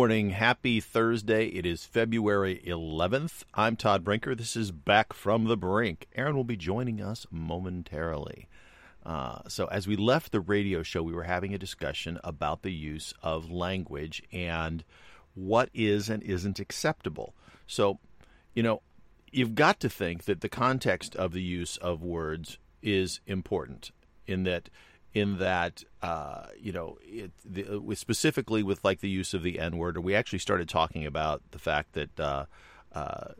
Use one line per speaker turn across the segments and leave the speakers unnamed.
morning. Happy Thursday. It is February 11th. I'm Todd Brinker. This is Back from the Brink. Aaron will be joining us momentarily. Uh, so, as we left the radio show, we were having a discussion about the use of language and what is and isn't acceptable. So, you know, you've got to think that the context of the use of words is important in that in that uh, you know it, the, uh, specifically with like the use of the N word. We actually started talking about the fact that uh, uh,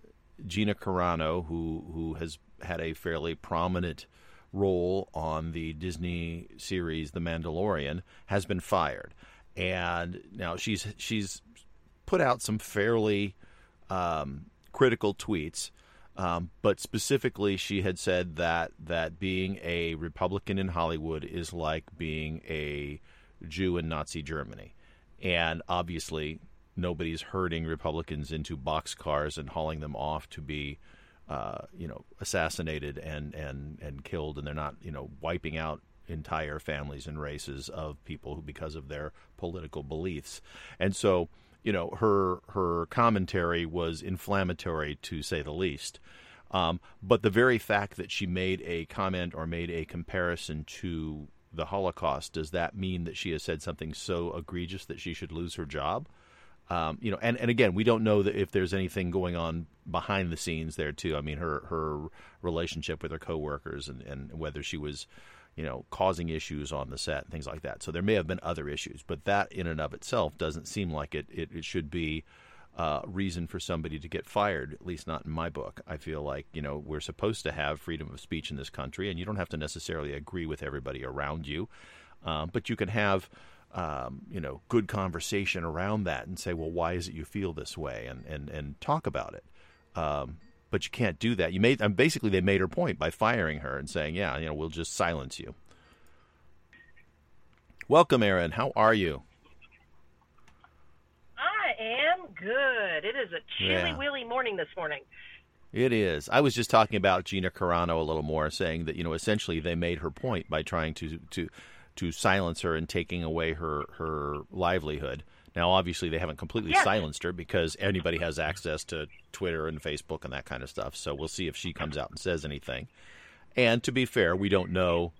Gina Carano, who who has had a fairly prominent role on the Disney series The Mandalorian, has been fired, and now she's she's put out some fairly um, critical tweets um, but specifically, she had said that that being a Republican in Hollywood is like being a Jew in Nazi Germany, and obviously nobody's herding Republicans into boxcars and hauling them off to be, uh, you know, assassinated and and and killed, and they're not you know wiping out entire families and races of people who because of their political beliefs, and so you know her her commentary was inflammatory to say the least. Um, but the very fact that she made a comment or made a comparison to the Holocaust does that mean that she has said something so egregious that she should lose her job? Um, you know, and, and again, we don't know that if there's anything going on behind the scenes there too. I mean, her her relationship with her coworkers and, and whether she was you know, causing issues on the set and things like that. So there may have been other issues, but that in and of itself doesn't seem like it, it, it should be uh, reason for somebody to get fired, at least not in my book. I feel like, you know, we're supposed to have freedom of speech in this country, and you don't have to necessarily agree with everybody around you, um, but you can have. Um, you know, good conversation around that, and say, well, why is it you feel this way, and and and talk about it. Um, but you can't do that. You made um, basically they made her point by firing her and saying, "Yeah, you know, we'll just silence you." Welcome, Aaron. How are you?
I am good. It is a chilly,
Yeah.
willy morning this morning.
It is. I was just talking about Gina Carano a little more, saying that you know essentially they made her point by trying to to to silence her and taking away her her livelihood. Now, obviously, they haven't completely
Yes.
silenced her because anybody has access to Twitter and Facebook and that kind of stuff. So we'll see if she comes out and says anything. And to be fair, we don't know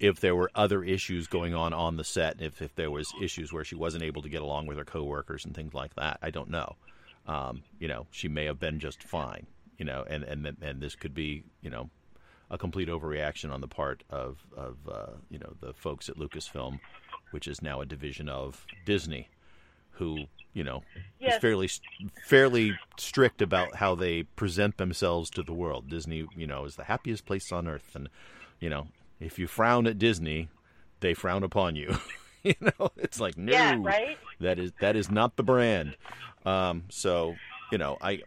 if there were other issues going on on the set, if if there was issues where she wasn't able to get along with her coworkers and things like that. I don't know. Um, you know, she may have been just fine. You know, and and and this could be you know a complete overreaction on the part of of uh, you know the folks at Lucasfilm, which is now a division of Disney, who you know is fairly fairly strict about how they present themselves to the world. Disney, you know, is the happiest place on earth, and you know, if you frown at Disney, they frown upon you. you know, it's like no,
Yeah, right?
that is that is not the brand. Um, so you know, I,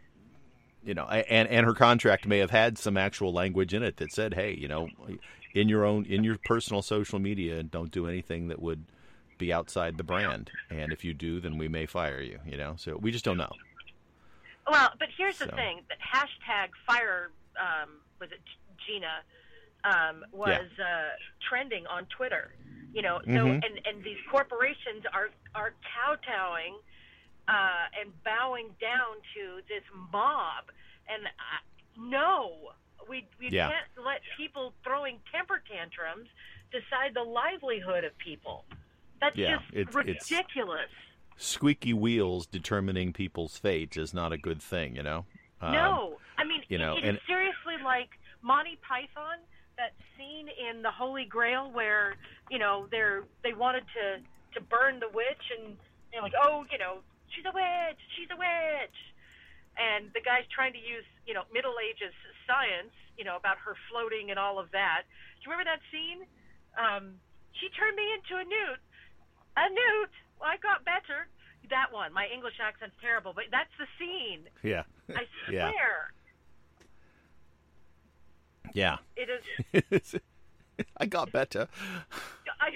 you know, and and her contract may have had some actual language in it that said, hey, you know, in your own in your personal social media, don't do anything that would be outside the brand. And if you do, then we may fire you. You know, so we just don't know.
Well, but here's the thing: that hashtag fire um, was it Gina um, was uh, trending on Twitter. You know, so
Mhm.
and and these corporations are are kowtowing uh, and bowing down to this mob, and I, no, we we
Yeah.
can't let people throwing temper tantrums decide the livelihood of people. That's
Yeah,
just
it's- it's-
ridiculous.
Squeaky wheels determining people's fate is not a good thing. You know. Um,
no, I mean,
you know,
it
and-
seriously like Monty Python, that scene in the Holy Grail where you know they're they wanted to to burn the witch, and they're like, oh, you know, she's a witch, she's a witch, and the guy's trying to use you know Middle Ages science, you know, about her floating and all of that. Do you remember that scene? Um, she turned me into a newt. A newt. Well, I got better. That one. My English accent's terrible, but that's the scene.
Yeah.
I swear.
Yeah.
It is.
I got better.
I,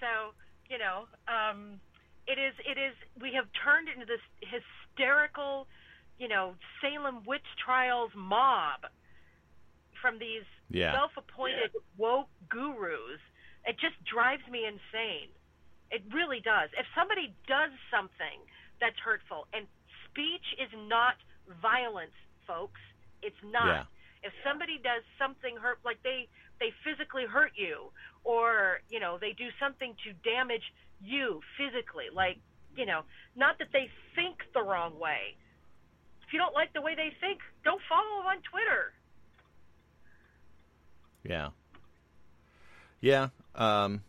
so you know, um, it is. It is. We have turned into this hysterical, you know, Salem witch trials mob, from these
Yeah.
self-appointed woke gurus. It just drives me insane. It really does. If somebody does something that's hurtful, and speech is not violence, folks. It's not.
Yeah.
If somebody does something hurt, like they they physically hurt you, or you know they do something to damage you physically, like you know, not that they think the wrong way. If you don't like the way they think, don't follow them on Twitter.
Yeah. Yeah. Um,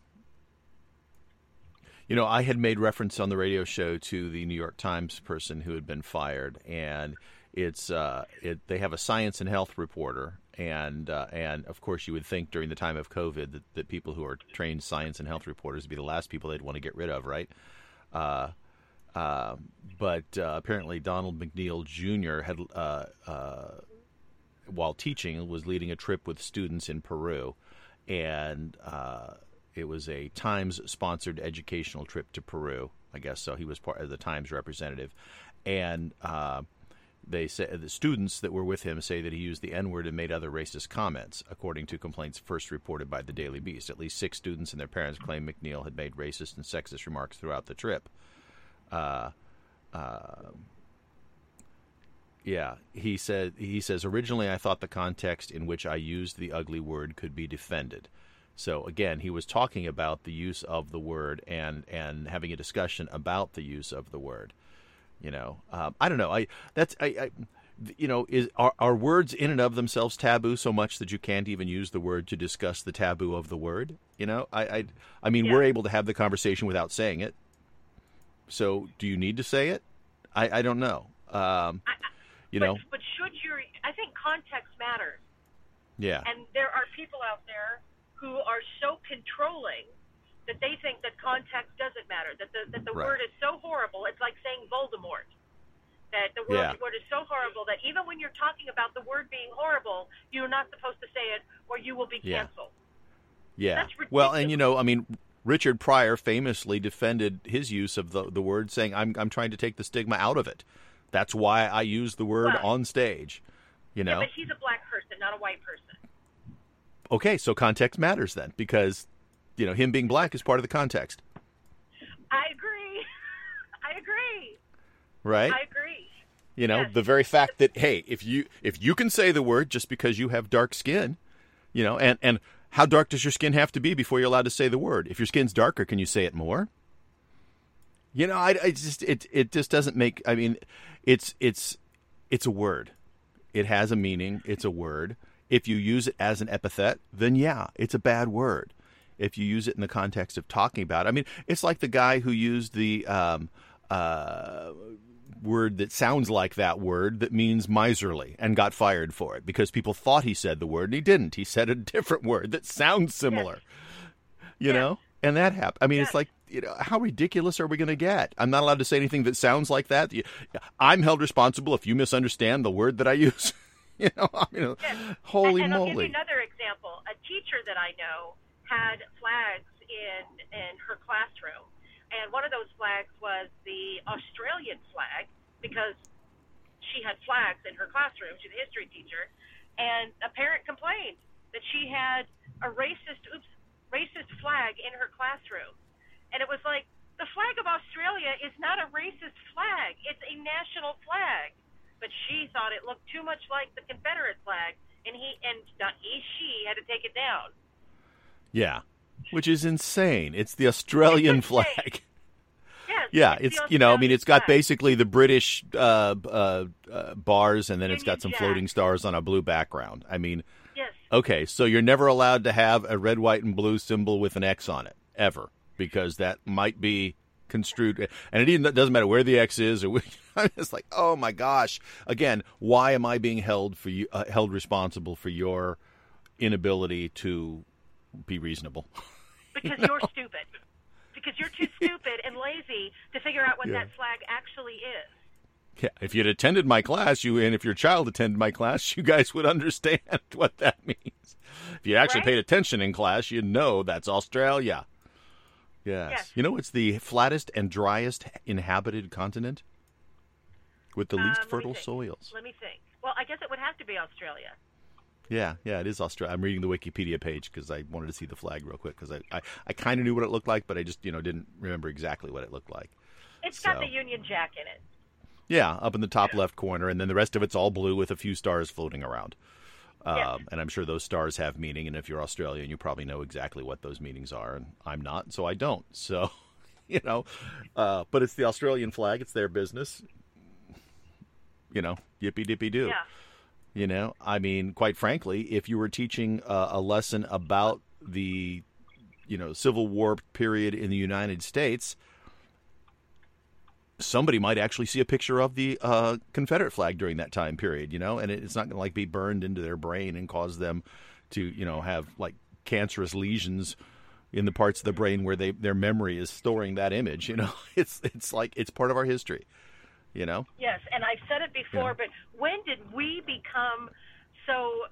you know, I had made reference on the radio show to the New York Times person who had been fired, and it's uh, it, they have a science and health reporter, and uh, and of course you would think during the time of COVID that, that people who are trained science and health reporters would be the last people they'd want to get rid of, right? Uh, uh, but apparently Donald McNeil Jr. had, uh, uh, while teaching, was leading a trip with students in Peru, and uh, it was a Times-sponsored educational trip to Peru. I guess so. He was part of the Times representative, and uh, they say the students that were with him say that he used the N-word and made other racist comments, according to complaints first reported by the Daily Beast. At least six students and their parents claim McNeil had made racist and sexist remarks throughout the trip. Uh, uh, yeah, he said. He says originally I thought the context in which I used the ugly word could be defended. So again, he was talking about the use of the word and and having a discussion about the use of the word. You know, um, I don't know. I that's I, I you know is are, are words in and of themselves taboo so much that you can't even use the word to discuss the taboo of the word. You know, I I, I mean
Yeah.
we're able to have the conversation without saying it. So do you need to say it? I I don't know. Um, you
but,
know,
but should your I think context matters.
yeah,
And there are people out there who are so controlling that they think that context doesn't matter. That the that the
Right.
word is so horrible. It's like saying Voldemort. That the word,
Yeah.
word is so horrible that even when you're talking about the word being horrible, you're not supposed to say it, or you will be canceled.
Yeah.
That's
Well, and you know, I mean, Richard Pryor famously defended his use of the the word, saying, "I'm I'm trying to take the stigma out of it. That's why I use the word
Well-
on stage." You know.
Yeah, but he's a black person, not a white person.
okay, so context matters then, because you know him being black is part of the context,
I agree. I agree.
right?
I agree.
you know,
yes.
the very fact that hey, if you if you can say the word just because you have dark skin, you know, and and how dark does your skin have to be before you're allowed to say the word? If your skin's darker, can you say it more? You know, I, I just it it just doesn't make. I mean, it's it's it's a word. It has a meaning. It's a word. If you use it as an epithet, then yeah, it's a bad word. If you use it in the context of talking about, it. I mean, it's like the guy who used the um, uh, word that sounds like that word that means miserly and got fired for it because people thought he said the word and he didn't. He said a different word that sounds similar. You
Yes.
know? And that happened. I mean,
Yes.
it's like, you know, how ridiculous are we going to get? I'm not allowed to say anything that sounds like that. I'm held responsible if you misunderstand the word that I use. you know, I mean,
Yes.
holy
and, and I'll give you
moly.
another example. A teacher that I know had flags in in her classroom, and one of those flags was the Australian flag because she had flags in her classroom. She's a history teacher, and a parent complained that she had a racist oops racist flag in her classroom, and it was like the flag of Australia is not a racist flag; it's a national flag. But she thought it looked too much like the Confederate flag, and he and not he she had to take it down.
Yeah. Which is insane. It's the Australian
It's
flag.
Yes.
Yeah,
the
it's you know, I mean, it's got basically the British uh, uh, uh, bars, and then it's got some
Jack.
floating stars on a blue background. I mean,
Yes.
okay, so you're never allowed to have a red, white, and blue symbol with an X on it ever, because that might be construed, and it even doesn't matter where the X is, or just like, oh my gosh, again, why am I being held for you uh, held responsible for your inability to be reasonable?
Because you're stupid. Because you're too stupid and lazy to figure out what
Yeah.
that flag actually is.
Yeah, if you'd attended my class, you and if your child attended my class, you guys would understand what that means. If you actually
Right?
paid attention in class, you'd know that's Australia. Yes.
Yes.
You know, it's the flattest and driest inhabited continent with the
Um,
least
me
fertile
think.
soils.
Let me think. Well, I guess it would have to be Australia.
Yeah, yeah, it is Australia. I'm reading the Wikipedia page because I wanted to see the flag real quick because I, I, I kind of knew what it looked like, but I just you know didn't remember exactly what it looked like.
It's got the Union Jack in it.
Yeah, up in the top left corner, and then the rest of it's all blue with a few stars floating around.
Yes.
Um, and I'm sure those stars have meaning. And if you're Australian, you probably know exactly what those meanings are. And I'm not, so I don't. So, you know, uh, but it's the Australian flag. It's their business. You know, yippee dippy do.
Yeah.
You know, I mean, quite frankly, if you were teaching uh, a lesson about the, you know, Civil War period in the United States, somebody might actually see a picture of the uh, Confederate flag during that time period, you know, and it's not going to like be burned into their brain and cause them to, you know, have like cancerous lesions in the parts of the brain where they their memory is storing that image. You know, it's it's like it's part of our history. You know.
Yes, and I've said it before,
Yeah.
but when did we become so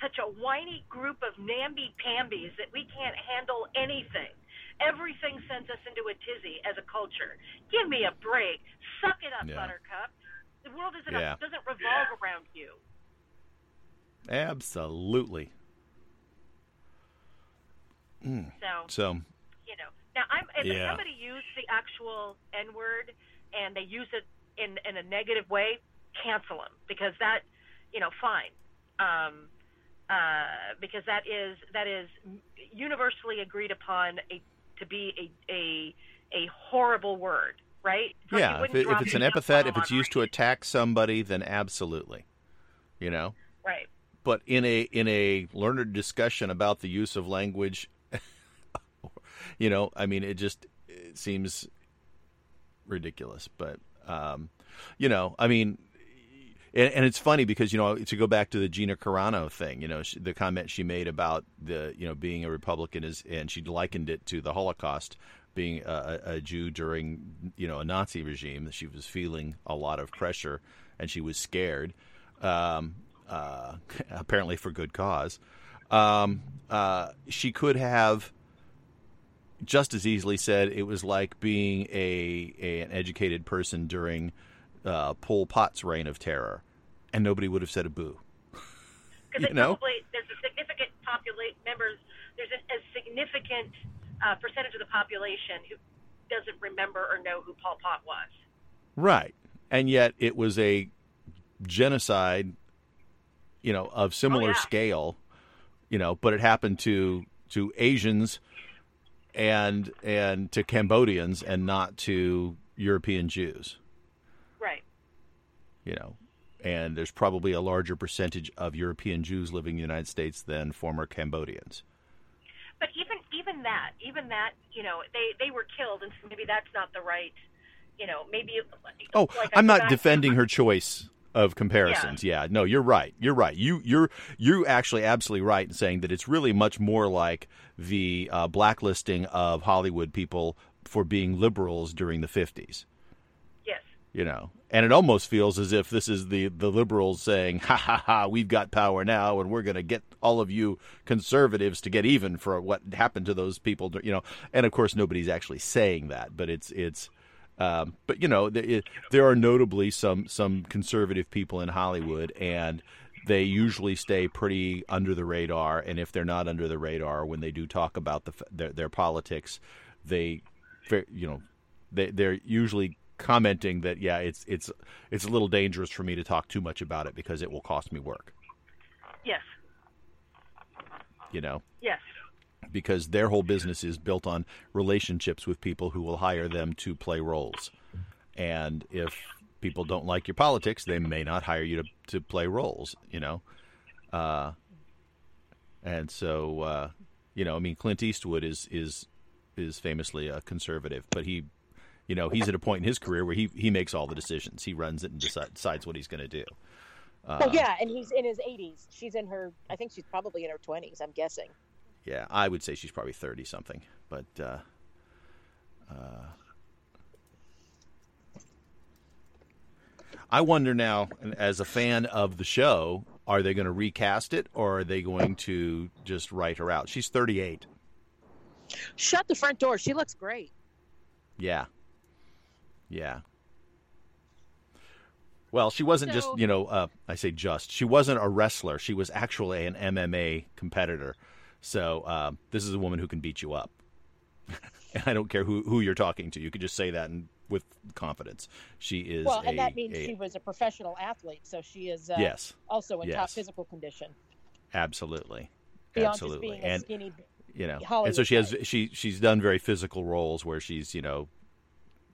such a whiny group of namby-pambies that we can't handle anything? Everything sends us into a tizzy as a culture. Give me a break. Suck it up,
Yeah.
Buttercup. The world isn't
Yeah.
a, doesn't revolve around you.
Absolutely. Hmm.
So
So
you know. Now, I'm if
Yeah.
somebody used the actual N word and they use it in in a negative way, cancel them because that, you know, fine. Um, uh, because that is that is universally agreed upon a to be a a a horrible word, right? So
yeah, if, it, if it's an epithet, if it's used to attack somebody, then absolutely. You know.
right.
but in a in a learned discussion about the use of language you know i mean it just it seems ridiculous but um you know i mean and, and it's funny because you know to go back to the Gina Carano thing, you know she, the comment she made about the you know being a Republican is, and she likened it to the Holocaust, being a, a Jew during you know a Nazi regime. She was feeling a lot of pressure, and she was scared, um, uh, apparently for good cause. Um, uh, she could have just as easily said it was like being a, a an educated person during uh, Pol Pot's reign of terror, and nobody would have said a boo.
because
You know?
probably there's a significant populate members. There's a, a significant uh, percentage of the population who doesn't remember or know who Pol Pot was.
Right, and yet it was a genocide, you know, of similar
Oh, yeah.
scale, you know, but it happened to to Asians and and to Cambodians and not to European Jews.
Right.
you know, and there's probably a larger percentage of European Jews living in the United States than former Cambodians.
But even even that, even that, you know, they they were killed, and so maybe that's not the right, you know, maybe.
Oh,
like
I'm not defending her choice of comparisons. Yeah. no, you're right. You're right. You you're you're actually absolutely right in saying that it's really much more like the uh, blacklisting of Hollywood people for being liberals during the 50s.
Yes.
you know and it almost feels as if this is the the liberals saying ha ha ha we've got power now and we're going to get all of you conservatives to get even for what happened to those people you know and of course nobody's actually saying that but it's it's um, but you know the, it, there are notably some some conservative people in Hollywood and they usually stay pretty under the radar and if they're not under the radar when they do talk about the their, their politics they, you know, they they're usually commenting that yeah it's it's it's a little dangerous for me to talk too much about it because it will cost me work
Yes.
you know
Yes.
Because their whole business is built on relationships with people who will hire them to play roles and if people don't like your politics they may not hire you to, to play roles you know uh, and so uh, you know i mean clint eastwood is is is famously a conservative but he you know he's at a point in his career where he he makes all the decisions he runs it and decide, decides what he's going to do Uh,
oh yeah, and he's in his 80s. She's in her. I think she's probably in her 20s. I'm guessing.
Yeah, I would say she's probably thirty something, but uh, uh, I wonder now, as a fan of the show, are they going to recast it or are they going to just write her out? She's thirty-eight.
Shut the front door. She looks great.
Yeah, yeah. Well, she wasn't
So-
just, you know, uh, I say just. She wasn't a wrestler. She was actually an MMA competitor. So um, this is a woman who can beat you up. and I don't care who, who you're talking to. You could just say that and with confidence. She is
Well,
a,
that means
a-
she was a professional athlete, so she is uh,
yes,
also in top physical condition.
absolutely,
Beyond
absolutely,
just being a
and
skinny.
you know, and so she has she she's done very physical roles where she's you know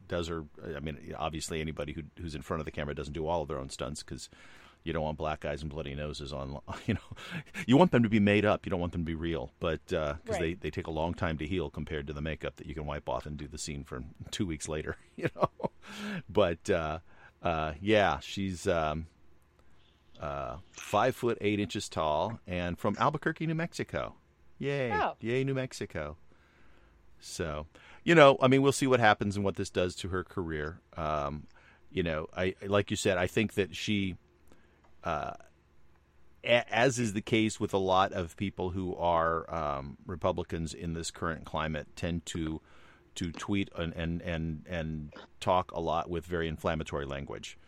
does her. I mean, obviously anybody who who's in front of the camera doesn't do all of their own stunts because you don't want black eyes and bloody noses on. You know, you want them to be made up. You don't want them to be real, but because they
Right.
they take a long time to heal compared to the makeup that you can wipe off and do the scene for two weeks later. You know, but uh, uh, yeah, she's. Um, uh, five foot eight inches tall and from Albuquerque, New Mexico. Yay!
Oh.
Yay, New Mexico. So, you know, I mean, we'll see what happens and what this does to her career. Um, you know, I like you said, I think that she, uh, as is the case with a lot of people who are um, Republicans in this current climate, tend to to tweet and, and and and talk a lot with very inflammatory language,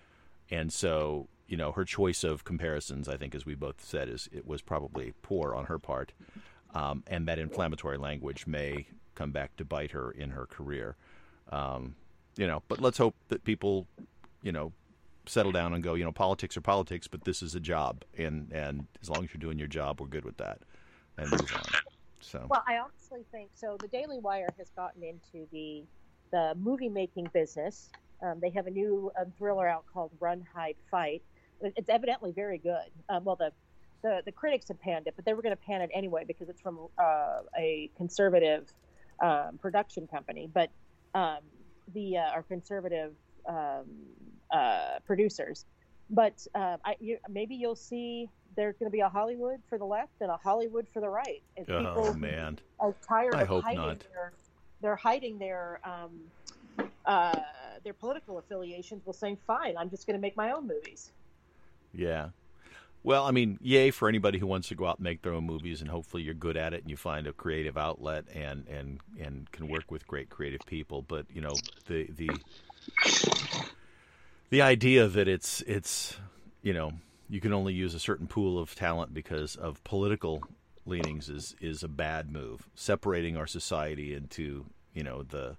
and so you know her choice of comparisons, I think, as we both said, is it was probably poor on her part, um, and that inflammatory language may come back to bite her in her career. Um, you know, but let's hope that people, you know, settle down and go. You know, politics are politics, but this is a job, and and as long as you're doing your job, we're good with that, and move on. So
Well, I honestly think so. The Daily Wire has gotten into the the movie making business. Um, they have a new um, thriller out called Run, Hide, Fight. It's evidently very good. Um, well, the, the the critics have panned it, but they were going to pan it anyway because it's from uh, a conservative um, production company. But um, the uh, our conservative um, uh, producers. But uh, I, you, maybe you'll see there's going to be a Hollywood for the left and a Hollywood for the right. And
oh
people
man,
are tired
I
of
hope
hiding
not.
their they're hiding their um, uh, their political affiliations. Well, saying fine, I'm just going to make my own movies.
yeah. Well, I mean, yay for anybody who wants to go out and make their own movies, and hopefully you're good at it and you find a creative outlet and and and can work with great creative people. But you know, the the the idea that it's it's you know you can only use a certain pool of talent because of political leanings is is a bad move. Separating our society into you know the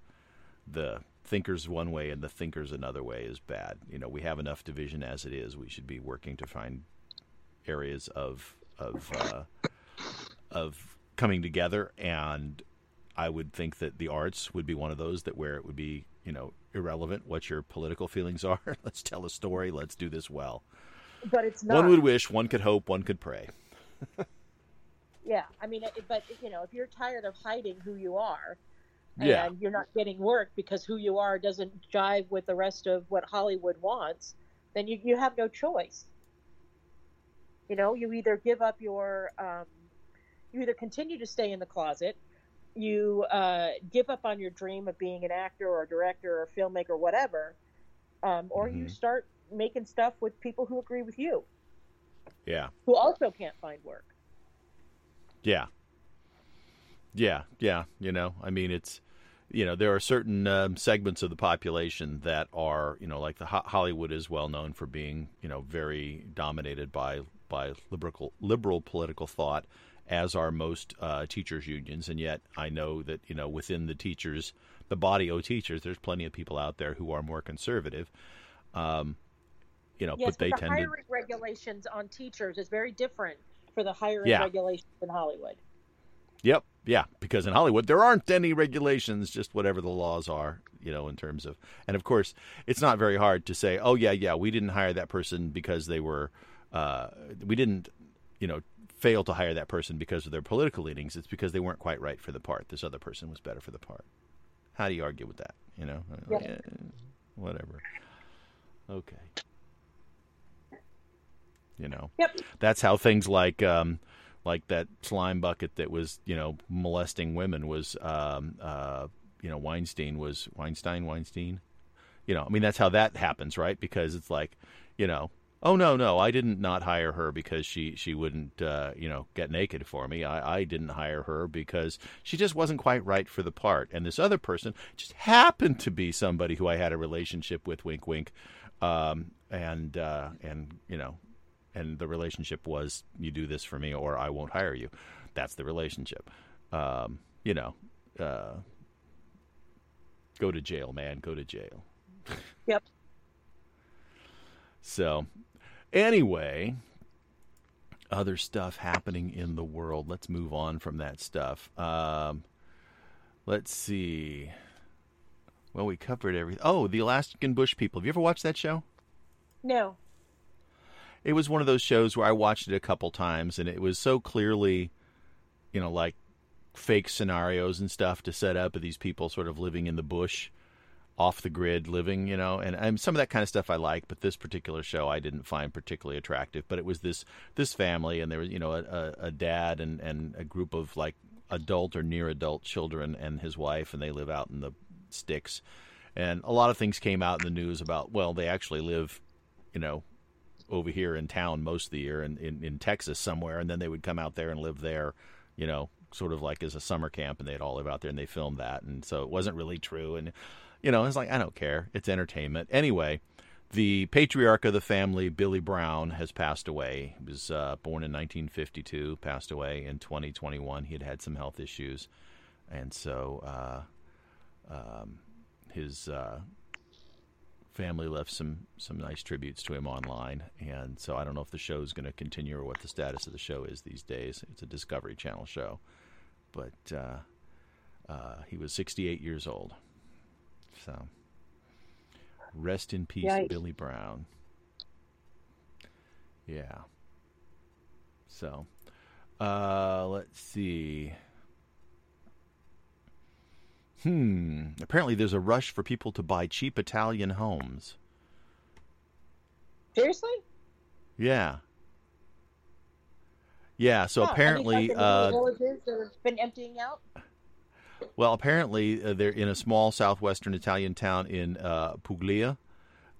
the thinkers one way and the thinkers another way is bad. You know, we have enough division as it is. We should be working to find areas of of uh, of coming together and I would think that the arts would be one of those that where it would be, you know, irrelevant what your political feelings are. let's tell a story, let's do this well.
But it's not.
One would wish, one could hope, one could pray.
yeah, I mean, but you know, if you're tired of hiding who you are, and
Yeah.
you're not getting work because who you are doesn't jive with the rest of what Hollywood wants, then you you have no choice. You know, you either give up your, um, you either continue to stay in the closet, you uh, give up on your dream of being an actor or a director or a filmmaker, or whatever, um, or you
Mhm.
start making stuff with people who agree with you,
Yeah.
who also can't find work.
Yeah. Yeah, yeah. You know, I mean, it's, you know, there are certain um, segments of the population that are, you know, like the Ho- Hollywood is well known for being, you know, very dominated by by liberal liberal political thought, as are most uh, teachers unions. And yet, I know that you know within the teachers, the body of teachers, there's plenty of people out there who are more conservative. Um, you know,
Yes,
but they
the
tend to
hiring regulations on teachers is very different for the hiring
Yeah.
regulations in Hollywood.
Yep. Yeah. Because in Hollywood, there aren't any regulations, just whatever the laws are, you know, in terms of. And of course, it's not very hard to say, oh, yeah, yeah, we didn't hire that person because they were, uh, we didn't, you know, fail to hire that person because of their political leanings. It's because they weren't quite right for the part. This other person was better for the part. How do you argue with that? You know,
Yeah.
Eh, whatever. Okay. You know
Yep.
that's how things like um, like that slime bucket that was you know molesting women was um, uh, you know Weinstein was Weinstein Weinstein you know I mean that's how that happens right because it's like you know oh no no I didn't not hire her because she she wouldn't uh, you know get naked for me I, I didn't hire her because she just wasn't quite right for the part and this other person just happened to be somebody who I had a relationship with wink wink um, and uh, and you know, and the relationship was you do this for me or I won't hire you. That's the relationship. Um, you know, uh, go to jail, man. Go to jail.
Yep.
so, anyway, other stuff happening in the world. Let's move on from that stuff. Um, let's see. Well, we covered everything. Oh, the Alaskan Bush People. Have you ever watched that show?
No.
It was one of those shows where I watched it a couple times, and it was so clearly, you know, like fake scenarios and stuff to set up of these people sort of living in the bush off the grid living, you know, and, and some of that kind of stuff I like, but this particular show I didn't find particularly attractive. But it was this this family, and there was you know a, a dad and and a group of like adult or near adult children and his wife, and they live out in the sticks. And a lot of things came out in the news about well, they actually live, you know, over here in town most of the year in, in, in Texas somewhere, and then they would come out there and live there, you know, sort of like as a summer camp, and they'd all live out there, and they filmed that, and so it wasn't really true, and you know, it's like I don't care, it's entertainment anyway. The patriarch of the family, Billy Brown, has passed away. He was uh, born in 1952, passed away in 2021. He had had some health issues, and so uh, um, his uh, family left some some nice tributes to him online. And so I don't know if the show is going to continue or what the status of the show is these days. It's a Discovery Channel show, but uh, uh, he was 68 years old. So rest in peace,
Yikes.
Billy Brown. Yeah. So, uh, let's see. Hmm. Apparently, there's a rush for people to buy cheap Italian homes.
Seriously?
Yeah. Yeah. So apparently, uh,
villages that have been emptying out.
Well, apparently uh, they're in a small southwestern Italian town in uh, Puglia.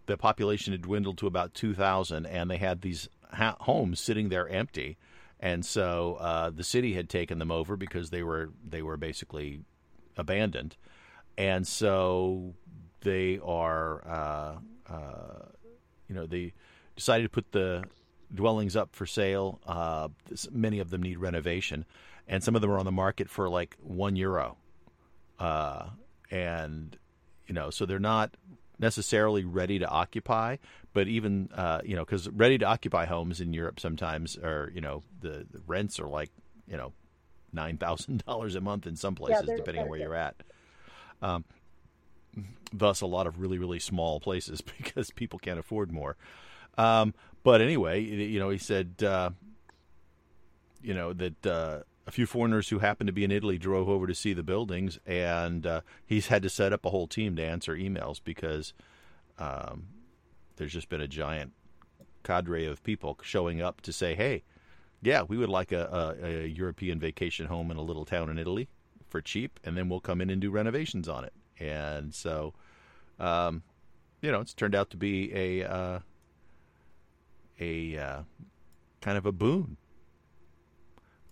The population had dwindled to about two thousand, and they had these ha- homes sitting there empty. And so uh, the city had taken them over because they were they were basically abandoned, and so they are uh, uh, you know they decided to put the dwellings up for sale. Uh, this- many of them need renovation, and some of them are on the market for like one euro uh, and you know, so they're not necessarily ready to occupy, but even uh, you know, because ready to occupy homes in Europe sometimes are you know the, the rents are like you know nine thousand dollars a month in some places,
they're
depending on where you're at. Um, thus, a lot of really really small places because people can't afford more. Um, but anyway, you know, he said, uh, you know that. Uh, a few foreigners who happened to be in Italy drove over to see the buildings, and uh, he's had to set up a whole team to answer emails because um, there's just been a giant cadre of people showing up to say, "Hey, yeah, we would like a, a, a European vacation home in a little town in Italy for cheap, and then we'll come in and do renovations on it." And so, um, you know, it's turned out to be a uh, a uh, kind of a boon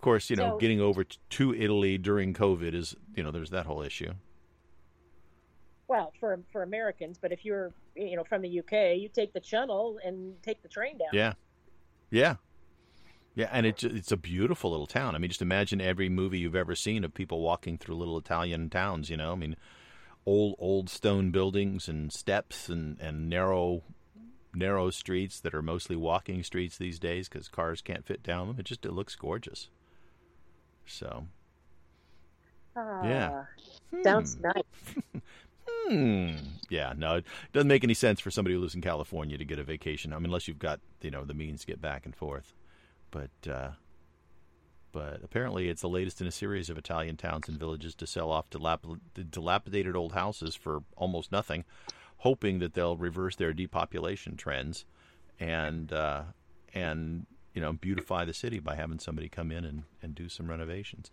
of course, you know,
So-
getting over to Italy during COVID is, you know, there's that whole issue.
Well, for for Americans, but if you're you know from the UK, you take the Channel and take the train down.
Yeah, yeah, yeah, and it's it's a beautiful little town. I mean, just imagine every movie you've ever seen of people walking through little Italian towns. You know, I mean, old old stone buildings and steps and and narrow narrow streets that are mostly walking streets these days because cars can't fit down them. It just it looks gorgeous. So
Ah,
Yeah.
Sounds
hmm.
nice.
Hmm. Yeah, no, it doesn't make any sense for somebody who lives in California to get a vacation. I mean, unless you've got you know the means to get back and forth. But uh, but apparently, it's the latest in a series of Italian towns and villages to sell off dilap- dilapidated old houses for almost nothing, hoping that they'll reverse their depopulation trends and uh, and you know beautify the city by having somebody come in and, and do some renovations.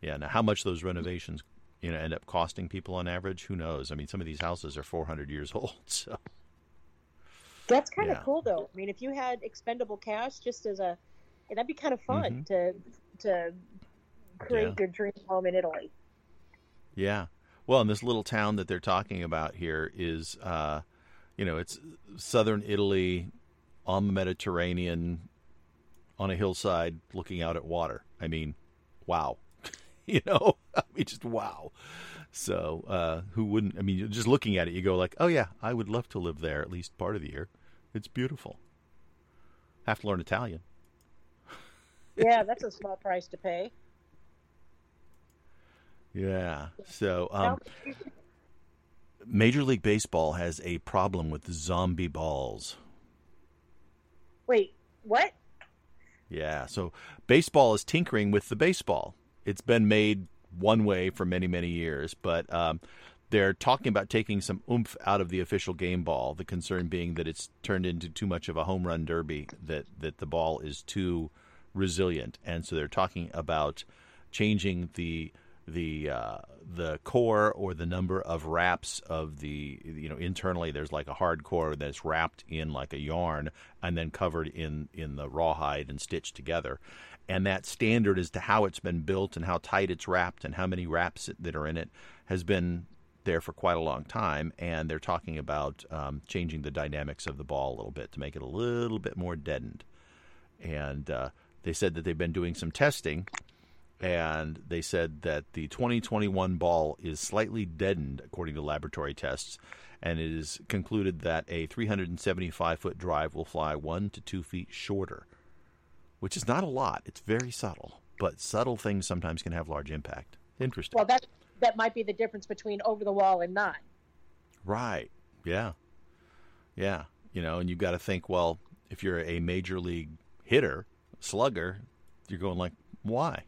Yeah. Now, how much those renovations you know end up costing people on average? Who knows? I mean, some of these houses are 400 years old. So
That's kind of cool, though. I mean, if you had expendable cash, just as a, that'd be kind of fun
Mhm.
to to create
Yeah.
your dream home in Italy.
yeah. Well, and this little town that they're talking about here is, uh, you know, it's southern Italy on the Mediterranean on a hillside looking out at water. I mean, wow. you know, I mean, just wow. So, uh, who wouldn't? I mean, just looking at it, you go like, oh yeah, I would love to live there at least part of the year. It's beautiful. Have to learn Italian.
yeah, that's a small price to pay.
Yeah. So, um, Major League Baseball has a problem with zombie balls.
Wait, what?
Yeah. So, baseball is tinkering with the baseball. It's been made one way for many, many years, but um, they're talking about taking some oomph out of the official game ball. The concern being that it's turned into too much of a home run derby, that, that the ball is too resilient. And so they're talking about changing the the uh, the core or the number of wraps of the you know internally there's like a hard core that's wrapped in like a yarn and then covered in in the rawhide and stitched together. And that standard as to how it's been built and how tight it's wrapped and how many wraps that are in it has been there for quite a long time. And they're talking about um, changing the dynamics of the ball a little bit to make it a little bit more deadened. And uh, they said that they've been doing some testing and they said that the 2021 ball is slightly deadened according to laboratory tests and it is concluded that a 375 foot drive will fly one to two feet shorter which is not a lot. It's very subtle but subtle things sometimes can have large impact. Interesting.
Well that that might be the difference between over the wall and not.
Right. Yeah. Yeah. You know and you've got to think well if you're a major league hitter slugger you're going like why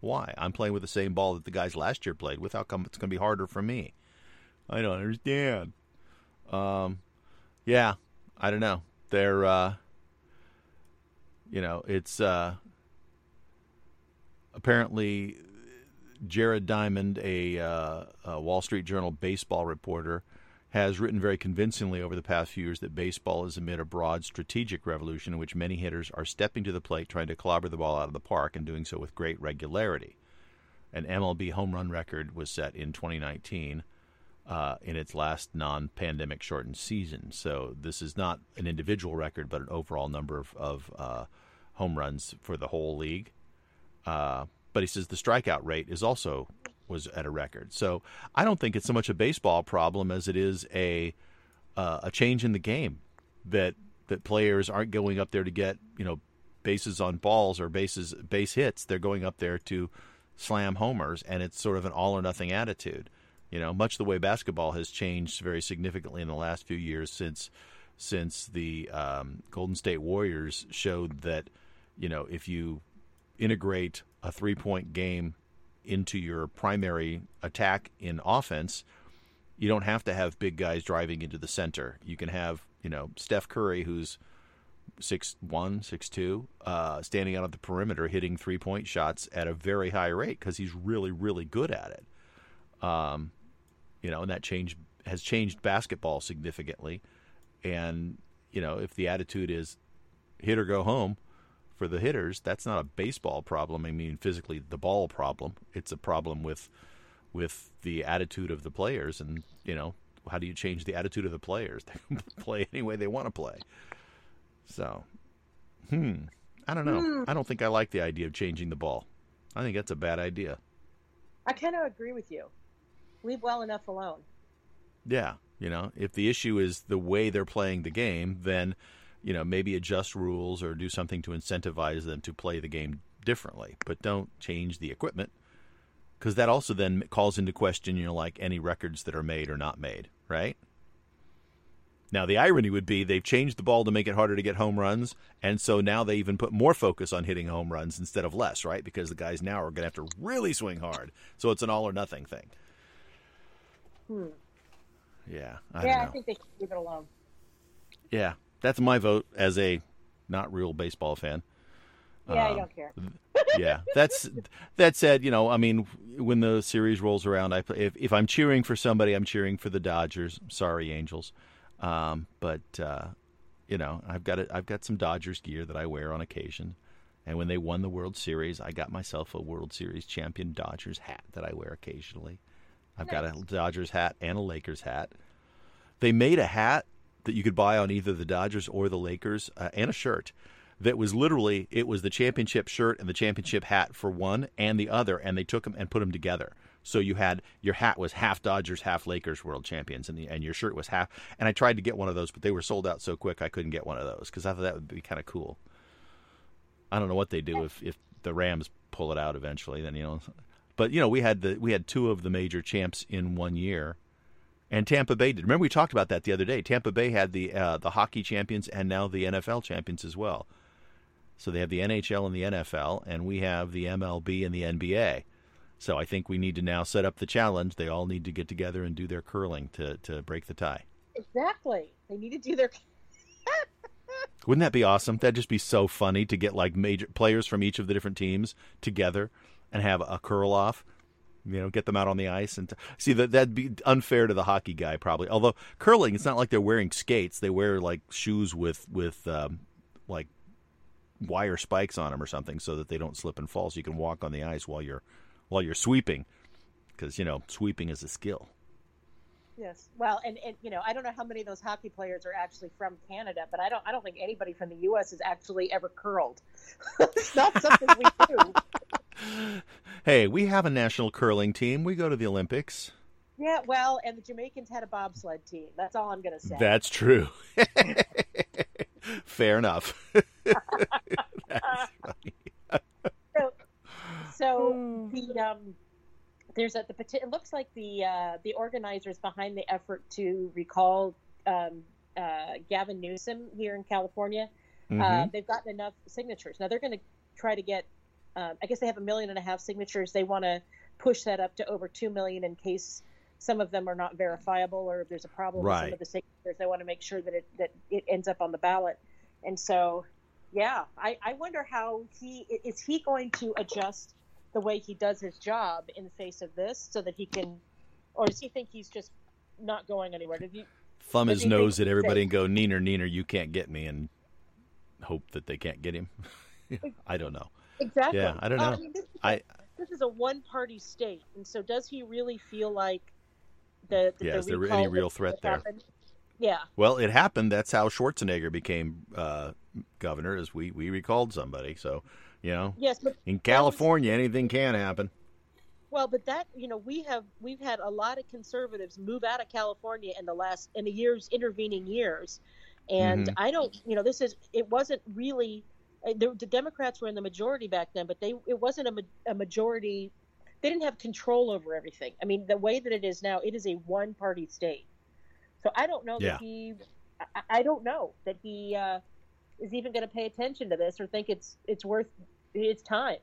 why? I'm playing with the same ball that the guys last year played with. How come it's going to be harder for me? I don't understand. Um, yeah, I don't know. They're, uh, you know, it's uh, apparently Jared Diamond, a, uh, a Wall Street Journal baseball reporter, has written very convincingly over the past few years that baseball is amid a broad strategic revolution in which many hitters are stepping to the plate trying to clobber the ball out of the park and doing so with great regularity. An MLB home run record was set in 2019 uh, in its last non pandemic shortened season. So this is not an individual record, but an overall number of, of uh, home runs for the whole league. Uh, but he says the strikeout rate is also was at a record. So I don't think it's so much a baseball problem as it is a uh, a change in the game that that players aren't going up there to get you know bases on balls or bases base hits. They're going up there to slam homers, and it's sort of an all or nothing attitude. You know, much the way basketball has changed very significantly in the last few years since since the um, Golden State Warriors showed that you know if you integrate a three point game into your primary attack in offense, you don't have to have big guys driving into the center. You can have, you know, Steph Curry, who's six one, six two, uh, standing out at the perimeter, hitting three point shots at a very high rate because he's really, really good at it. Um, you know, and that change has changed basketball significantly. And you know, if the attitude is hit or go home, for the hitters, that's not a baseball problem. I mean, physically the ball problem. It's a problem with with the attitude of the players, and you know, how do you change the attitude of the players? They can play any way they want to play. So, hmm, I don't know. Hmm. I don't think I like the idea of changing the ball. I think that's a bad idea.
I kind of agree with you. Leave well enough alone.
Yeah, you know, if the issue is the way they're playing the game, then you know, maybe adjust rules or do something to incentivize them to play the game differently. But don't change the equipment because that also then calls into question, you know, like any records that are made or not made, right? Now, the irony would be they've changed the ball to make it harder to get home runs, and so now they even put more focus on hitting home runs instead of less, right? Because the guys now are going to have to really swing hard. So it's an all or nothing thing.
Hmm.
Yeah.
I yeah, I think they should leave it alone.
Yeah, that's my vote as a not real baseball fan.
Yeah, uh, I don't care.
yeah, that's that said. You know, I mean, when the series rolls around, I if if I'm cheering for somebody, I'm cheering for the Dodgers. Sorry, Angels, um, but uh, you know, I've got a, I've got some Dodgers gear that I wear on occasion. And when they won the World Series, I got myself a World Series champion Dodgers hat that I wear occasionally. I've nice. got a Dodgers hat and a Lakers hat. They made a hat that you could buy on either the Dodgers or the Lakers, uh, and a shirt that was literally it was the championship shirt and the championship hat for one and the other, and they took them and put them together. So you had your hat was half Dodgers, half Lakers world champions, and the, and your shirt was half. And I tried to get one of those, but they were sold out so quick I couldn't get one of those because I thought that would be kind of cool. I don't know what they do if if the Rams pull it out eventually. Then you know, but you know we had the we had two of the major champs in one year, and Tampa Bay did. Remember we talked about that the other day. Tampa Bay had the uh, the hockey champions and now the NFL champions as well. So they have the NHL and the NFL, and we have the MLB and the NBA. So I think we need to now set up the challenge. They all need to get together and do their curling to, to break the tie.
Exactly. They need to do their.
Wouldn't that be awesome? That'd just be so funny to get like major players from each of the different teams together and have a curl off. You know, get them out on the ice and t- see that that'd be unfair to the hockey guy probably. Although curling, it's not like they're wearing skates; they wear like shoes with with um, like wire spikes on them or something, so that they don't slip and fall. So you can walk on the ice while you're while you're sweeping, because you know sweeping is a skill.
Yes. Well, and, and you know, I don't know how many of those hockey players are actually from Canada, but I don't I don't think anybody from the U.S. has actually ever curled. it's not something we do.
Hey, we have a national curling team. We go to the Olympics.
Yeah, well, and the Jamaicans had a bobsled team. That's all I'm going to say.
That's true. Fair enough. That's
so, so the um, there's a the it looks like the uh, the organizers behind the effort to recall um, uh, Gavin Newsom here in California. Uh,
Mhm.
they've gotten enough signatures. Now they're going to try to get. Um, I guess they have a million and a half signatures. They want to push that up to over two million in case some of them are not verifiable or if there's a problem with some of the signatures. They want to make sure that it that it ends up on the ballot. And so, yeah, I, I wonder how he is he going to adjust the way he does his job in the face of this so that he can, or does he think he's just not going anywhere? Did you?
Thumb his
do you think
nose at everybody and go, Neener, Neener, you can't get me, and hope that they can't get him. I don't know.
Exactly.
Yeah, I don't know.
mean, this, is
I
a, this is a one-party state, and so does he really feel like the, the
Yeah,
the
is there any real threat there?
happen? Yeah.
well, it happened. That's how Schwarzenegger became uh, governor. Is we we recalled somebody. So you know,
Yes, but
in California, anything can happen.
Well, but that you know we have we've had a lot of conservatives move out of California in the last in the years intervening years, and
Mhm.
I don't you know this is it wasn't really the, the Democrats were in the majority back then, but they it wasn't a, a majority. They didn't have control over everything. I mean, the way that it is now, it is a one party state. So I don't know
Yeah.
that he. I, I don't know that he uh, is even going to pay attention to this or think it's it's worth its time.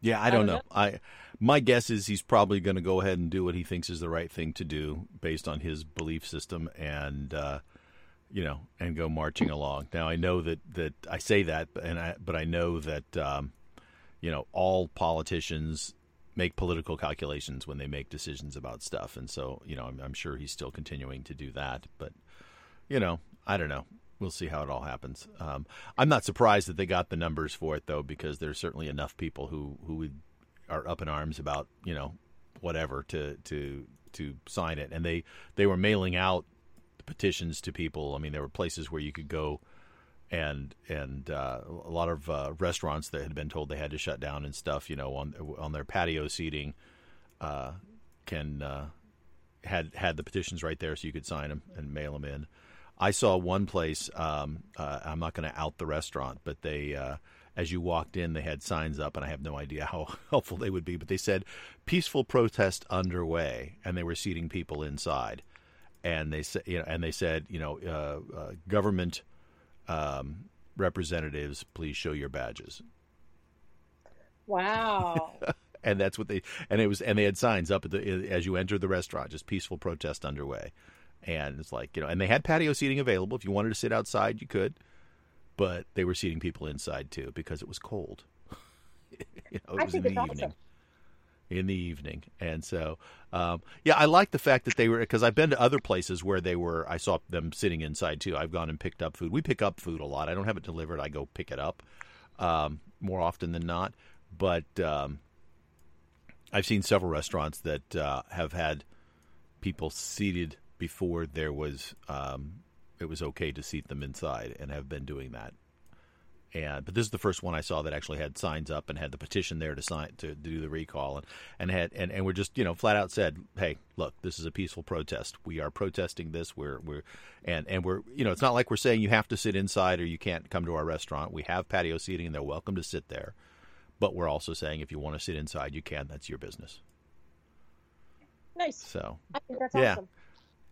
Yeah, I
I
don't
don't
know. I my guess is he's probably going to go ahead and do what he thinks is the right thing to do based on his belief system and uh, you know and go marching along. Now I know that that I say that and I but I know that um, you know all politicians make political calculations when they make decisions about stuff and so you know I'm, I'm sure he's still continuing to do that but you know I don't know we'll see how it all happens. Um, I'm not surprised that they got the numbers for it though, because there's certainly enough people who who are up in arms about you know whatever to to to sign it, and they they were mailing out petitions to people. I mean, there were places where you could go. And and uh, a lot of uh, restaurants that had been told they had to shut down and stuff, you know, on on their patio seating, uh, can uh, had had the petitions right there, so you could sign them and mail them in. I saw one place. Um, uh, I'm not going to out the restaurant, but they, uh, as you walked in, they had signs up, and I have no idea how helpful they would be. But they said "peaceful protest underway," and they were seating people inside. And they said, you know, and they said, you know, uh, uh, government um, representatives, please show your badges.
Wow.
And that's what they and it was and they had signs up at the as you entered the restaurant, just peaceful protest underway. And it's like you know, and they had patio seating available. If you wanted to sit outside, you could, but they were seating people inside too because it was cold. you know, it
I
was
think
in the
awesome.
In the evening, and so um, yeah, I like the fact that they were because I've been to other places where they were. I saw them sitting inside too. I've gone and picked up food. We pick up food a lot. I don't have it delivered. I go pick it up um, more often than not. But um, I've seen several restaurants that uh, have had people seated before there was um, it was okay to seat them inside, and have been doing that. And but this is the first one I saw that actually had signs up and had the petition there to sign to, do the recall and and had and, and we're just you know flat out said, hey, look, this is a peaceful protest. We are protesting this. We're we're and and we're you know it's not like we're saying you have to sit inside or you can't come to our restaurant. We have patio seating and they're welcome to sit there. But we're also saying if you want to sit inside, you can. That's your business.
Nice.
So
I think that's
yeah.
awesome.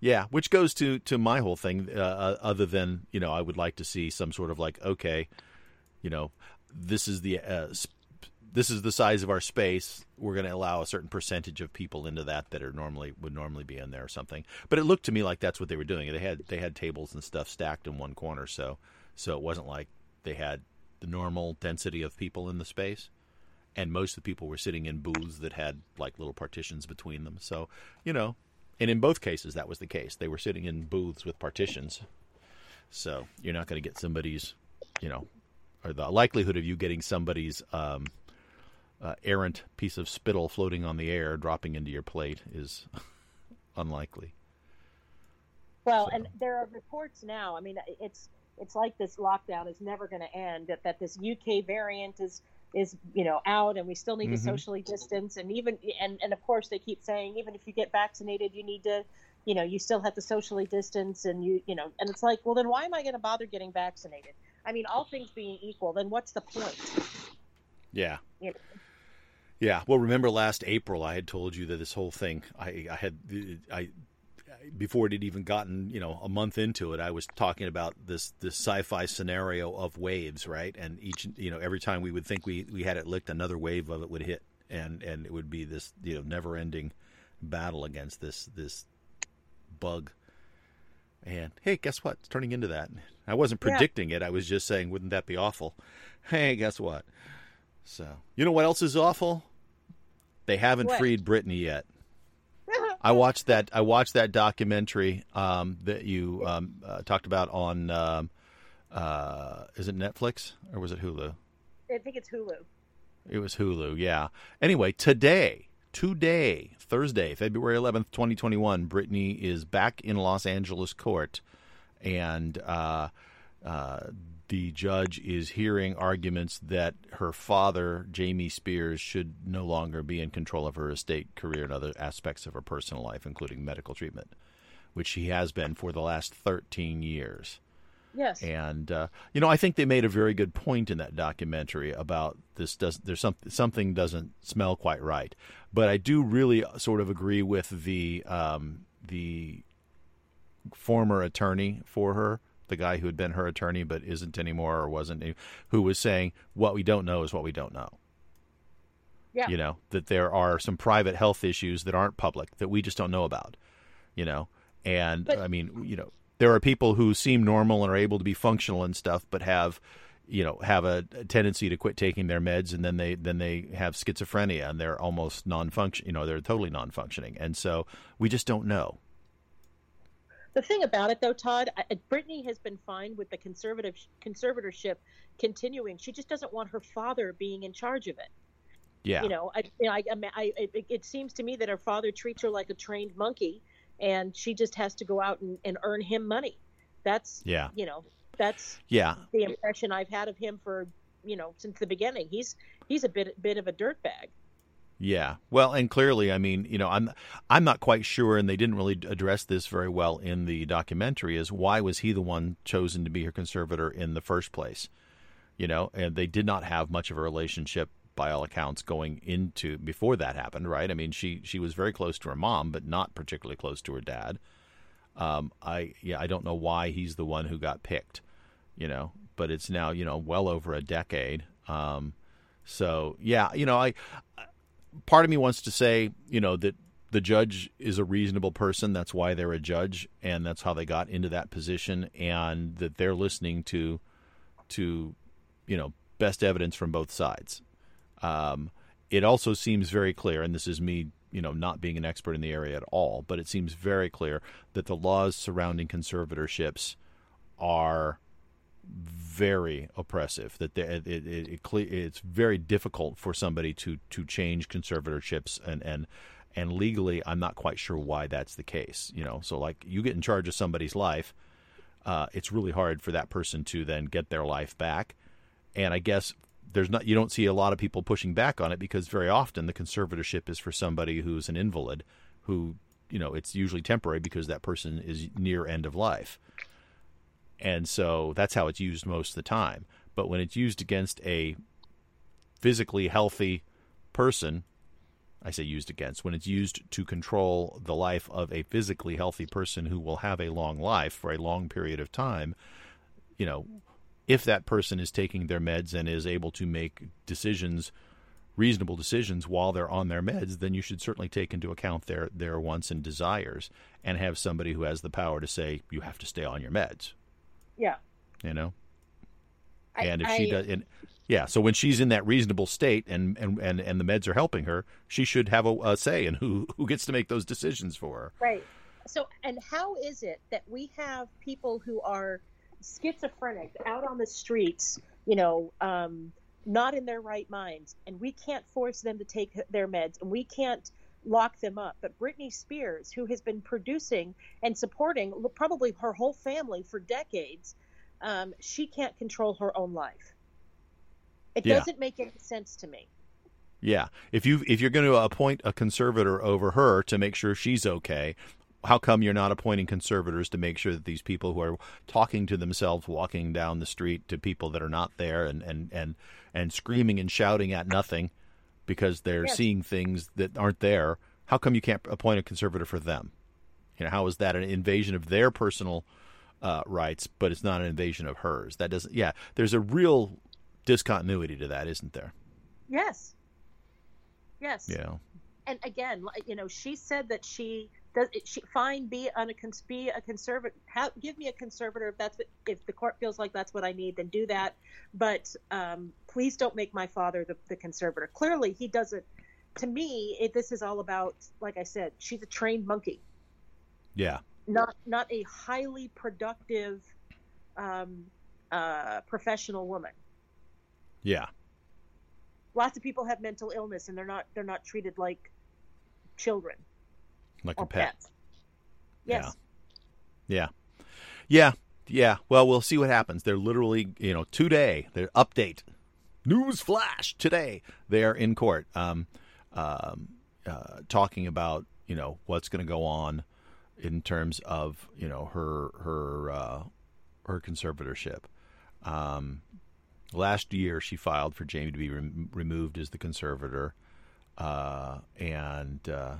Yeah, which goes to to my whole thing. Uh, uh, other than you know, I would like to see some sort of like, okay, you know, this is the uh, sp- this is the size of our space. We're going to allow a certain percentage of people into that that are normally would normally be in there or something. But it looked to me like that's what they were doing. They had they had tables and stuff stacked in one corner, so so it wasn't like they had the normal density of people in the space. And most of the people were sitting in booths that had like little partitions between them. So, you know, and in both cases that was the case. They were sitting in booths with partitions. So you're not going to get somebody's, you know, or the likelihood of you getting somebody's um, uh, errant piece of spittle floating on the air dropping into your plate is unlikely.
Well,
So-
and there are reports now. I mean, it's it's like this lockdown is never going to end. That that this UK variant is is you know out, and we still need to
Mhm.
socially distance. And even and and of course they keep saying even if you get vaccinated, you need to, you know, you still have to socially distance, and you you know, and it's like, well, then why am I going to bother getting vaccinated? I mean, all things being equal, then what's the point?
Yeah.
You know?
Yeah. Well, remember last April, I had told you that this whole thing, I, I had, I, before it had even gotten, you know, a month into it, I was talking about this, this sci-fi scenario of waves, right? And each, you know, every time we would think we, we had it licked, another wave of it would hit and, and it would be this, you know, never ending battle against this, this bug. And hey, guess what? It's turning into that. I wasn't
Yeah.
predicting it. I was just saying, wouldn't that be awful? Hey, guess what? So, you know what else is awful? They haven't
What?
freed Britney yet. I watched that. I watched that documentary um, that you um, uh, talked about on. Um, uh, is it Netflix or was it Hulu?
I think it's Hulu.
It was Hulu. Yeah. Anyway, today, today, Thursday, February eleventh, twenty twenty one, Britney is back in Los Angeles court, and uh, uh, the judge is hearing arguments that her father, Jamie Spears, should no longer be in control of her estate, career, and other aspects of her personal life, including medical treatment, which he has been for the last 13 years.
Yes.
And uh, you know, I think they made a very good point in that documentary about this. Does there's some something doesn't smell quite right, but I do really sort of agree with the um, the former attorney for her, the guy who had been her attorney but isn't anymore or wasn't, who was saying what we don't know is what we don't know.
Yeah.
You know that there are some private health issues that aren't public that we just don't know about. You know, and
But-
I mean, you know, there are people who seem normal and are able to be functional and stuff, but have, you know, have a, tendency to quit taking their meds, and then they then they have schizophrenia and they're almost non-function. You know, they're totally non-functioning, and so we just don't know.
The thing about it, though, Todd, I- Britney has been fine with the conservative conservatorship continuing. She just doesn't want her father being in charge of it.
Yeah,
You know, I, you know, I, I, I it, it seems to me that her father treats her like a trained monkey, and she just has to go out and, and earn him money. That's,
yeah,
you know, that's
yeah.
the impression I've had of him for, you know, since the beginning. He's he's a bit bit of a dirtbag.
Yeah. Well, and clearly, I mean, you know, I'm I'm not quite sure, and they didn't really address this very well in the documentary. Is why was he the one chosen to be her conservator in the first place? You know, and they did not have much of a relationship by all accounts going into before that happened, right? I mean, she she was very close to her mom, but not particularly close to her dad. Um, I yeah, I don't know why he's the one who got picked, you know, but it's now you know well over a decade. Um, so yeah, you know, I part of me wants to say, you know, that the judge is a reasonable person. That's why they're a judge, and that's how they got into that position, and that they're listening to, to, you know, best evidence from both sides. Um, it also seems very clear, and this is me, you know, not being an expert in the area at all, but it seems very clear that the laws surrounding conservatorships are very oppressive. That they, it, it, it, it's very difficult for somebody to to change conservatorships and and and legally, I'm not quite sure why that's the case. You know, so like you get in charge of somebody's life, uh, it's really hard for that person to then get their life back. And I guess there's not you don't see a lot of people pushing back on it because very often the conservatorship is for somebody who's an invalid who you know it's usually temporary because that person is near end of life. And so that's how it's used most of the time. But when it's used against a physically healthy person i say used against when it's used to control the life of a physically healthy person who will have a long life for a long period of time you know if that person is taking their meds and is able to make decisions reasonable decisions while they're on their meds, then you should certainly take into account their their wants and desires and have somebody who has the power to say you have to stay on your meds.
Yeah.
You know?
I,
and if
I,
she does and yeah, so when she's in that reasonable state and, and, and, and the meds are helping her, she should have a, a say in who, who gets to make those decisions for her.
Right. So, and how is it that we have people who are schizophrenic out on the streets, you know, um, not in their right minds, and we can't force them to take their meds, and we can't lock them up. But Britney Spears, who has been producing and supporting probably her whole family for decades, um, she can't control her own life. It
Yeah.
doesn't make any sense to me.
Yeah, if you if you're going to appoint a conservator over her to make sure she's okay, how come you're not appointing conservators to make sure that these people who are talking to themselves walking down the street to people that are not there and and and and screaming and shouting at nothing because they're
Yes.
seeing things that aren't there, how come you can't appoint a conservator for them? You know, how is that an invasion of their personal uh, rights, but it's not an invasion of hers? That doesn't. Yeah, there's a real discontinuity to that, isn't there?
Yes. Yes.
Yeah.
and again, you know, she said that she does. She fine be on a cons- be a conservative. Give me a conservator if that's what, if the court feels like that's what I need, then do that. But um, please don't make my father the, the conservator. Clearly, he doesn't. To me, it, this is all about, like I said, she's a trained monkey,
Yeah.
not not a highly productive um, uh, professional woman.
Yeah.
Lots of people have mental illness, and they're not they're not treated like children
Like a pet.
pets. Yes.
Yeah. Yeah. Yeah. Well, we'll see what happens. They're literally, you know, today, their update, news flash today, they're in court um, um, uh, talking about, you know, what's going to go on in terms of, you know, her, her, uh, her conservatorship. Um, last year, she filed for Jamie to be rem- removed as the conservator. Uh, and, uh,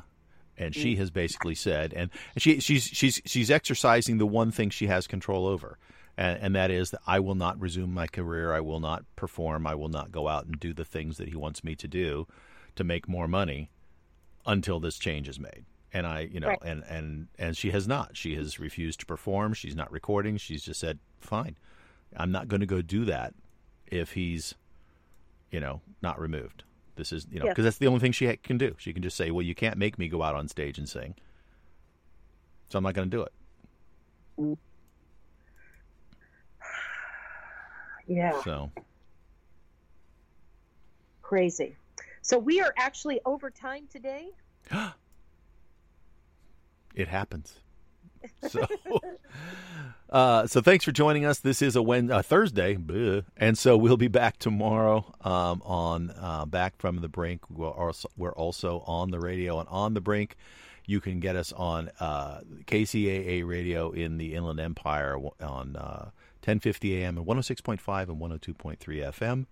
and mm. she has basically said, and and she she's she's she's exercising the one thing she has control over, and, and that is that I will not resume my career. I will not perform. I will not go out and do the things that he wants me to do to make more money until this change is made. And I, you know,
Right.
and and and she has not. She has refused to perform. She's not recording. She's just said, "Fine, I'm not going to go do that if he's, you know, not removed." This is, you know, because that's the only thing she can do. She can just say, "Well, you can't make me go out on stage and sing." So I'm not going to do it. Mm.
Yeah.
So
Crazy. So we are actually over time today.
it happens. So, uh, so thanks for joining us. This is a Wed uh, Thursday, bleh. and so we'll be back tomorrow um, on uh, Back from the Brink. We're also, we're also on the radio and on the Brink. You can get us on uh, KCAA radio in the Inland Empire on uh, 1050 AM and 106.5 and 102.3 FM.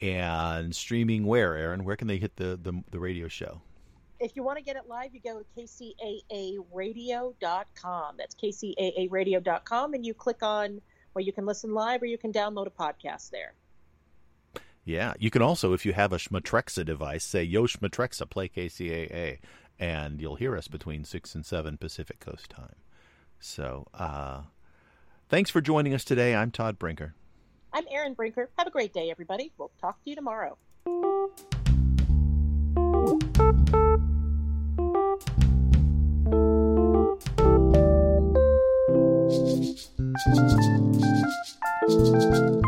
And streaming where, Aaron? Where can they hit the, the, the radio show?
If you want to get it live, you go to kcaaradio.com. That's kcaaradio.com, and you click on, well, you can listen live or you can download a podcast there.
Yeah, you can also, if you have a Schmatrexa device, say Yo Schmatrexa, play KCAA, and you'll hear us between six and seven Pacific Coast time. So, uh, thanks for joining us today. I'm Todd Brinker.
I'm Aaron Brinker. Have a great day, everybody. We'll talk to you tomorrow.
Thank you.